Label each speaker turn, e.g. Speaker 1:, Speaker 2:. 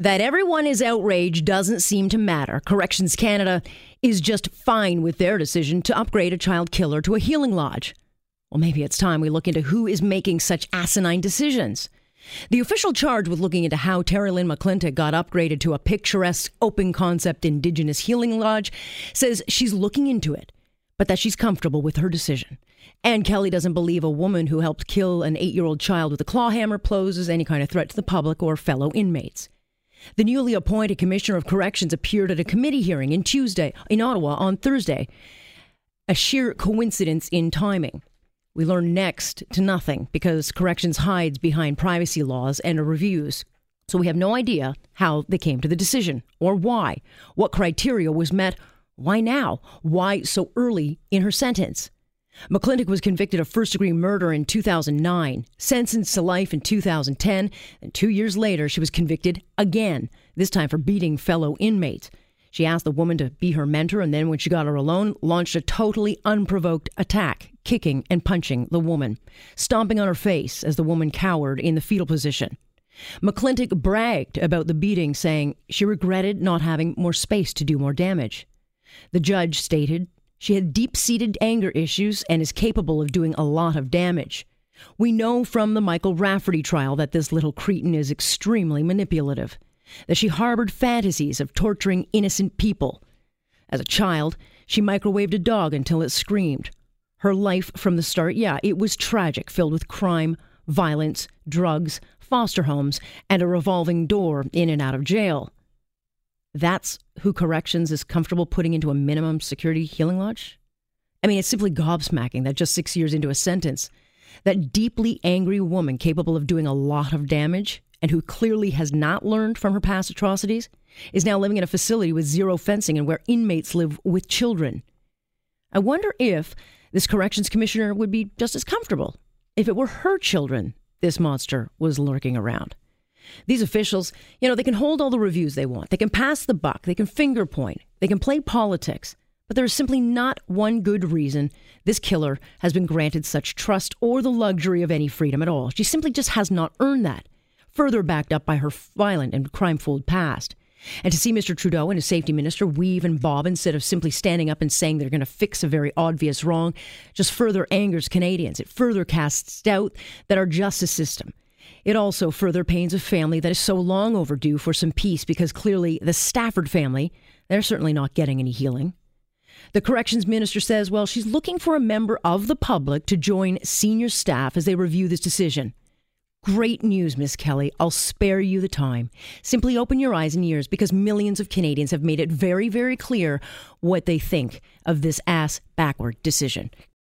Speaker 1: That everyone is outraged doesn't seem to matter. Corrections Canada is just fine with their decision to upgrade a child killer to a healing lodge. Well, maybe it's time we look into who is making such asinine decisions. The official charge with looking into how Terri-Lynne McClintic got upgraded to a picturesque, open concept Indigenous healing lodge says she's looking into it, but that she's comfortable with her decision. Anne Kelly doesn't believe a woman who helped kill an eight year old child with a claw hammer poses any kind of threat to the public or fellow inmates. The newly appointed Commissioner of Corrections appeared at a committee hearing in Tuesday in Ottawa on Thursday. A sheer coincidence in timing. We learn next to nothing because corrections hides behind privacy laws and reviews. So we have no idea how they came to the decision or why. What criteria was met? Why now? Why so early in her sentence? McClintic was convicted of first degree murder in 2009, sentenced to life in 2010, and two years later, she was convicted again, this time for beating fellow inmates. She asked the woman to be her mentor, and then, when she got her alone, launched a totally unprovoked attack, kicking and punching the woman, stomping on her face as the woman cowered in the fetal position. McClintic bragged about the beating, saying she regretted not having more space to do more damage. The judge stated she had deep seated anger issues and is capable of doing a lot of damage. We know from the Michael Rafferty trial that this little cretin is extremely manipulative, that she harbored fantasies of torturing innocent people. As a child, she microwaved a dog until it screamed. Her life from the start, yeah, it was tragic, filled with crime, violence, drugs, foster homes, and a revolving door in and out of jail. That's who corrections is comfortable putting into a minimum security healing lodge? I mean, it's simply gobsmacking that just six years into a sentence, that deeply angry woman capable of doing a lot of damage and who clearly has not learned from her past atrocities is now living in a facility with zero fencing and where inmates live with children. I wonder if this corrections commissioner would be just as comfortable if it were her children this monster was lurking around. These officials, you know, they can hold all the reviews they want. They can pass the buck. They can finger point. They can play politics. But there is simply not one good reason this killer has been granted such trust or the luxury of any freedom at all. She simply just has not earned that, further backed up by her violent and crime filled past. And to see Mr. Trudeau and his safety minister weave and bob instead of simply standing up and saying they're going to fix a very obvious wrong just further angers Canadians. It further casts doubt that our justice system it also further pains a family that is so long overdue for some peace because clearly the Stafford family, they're certainly not getting any healing. The corrections minister says, well, she's looking for a member of the public to join senior staff as they review this decision. Great news, Miss Kelly. I'll spare you the time. Simply open your eyes and ears because millions of Canadians have made it very, very clear what they think of this ass backward decision.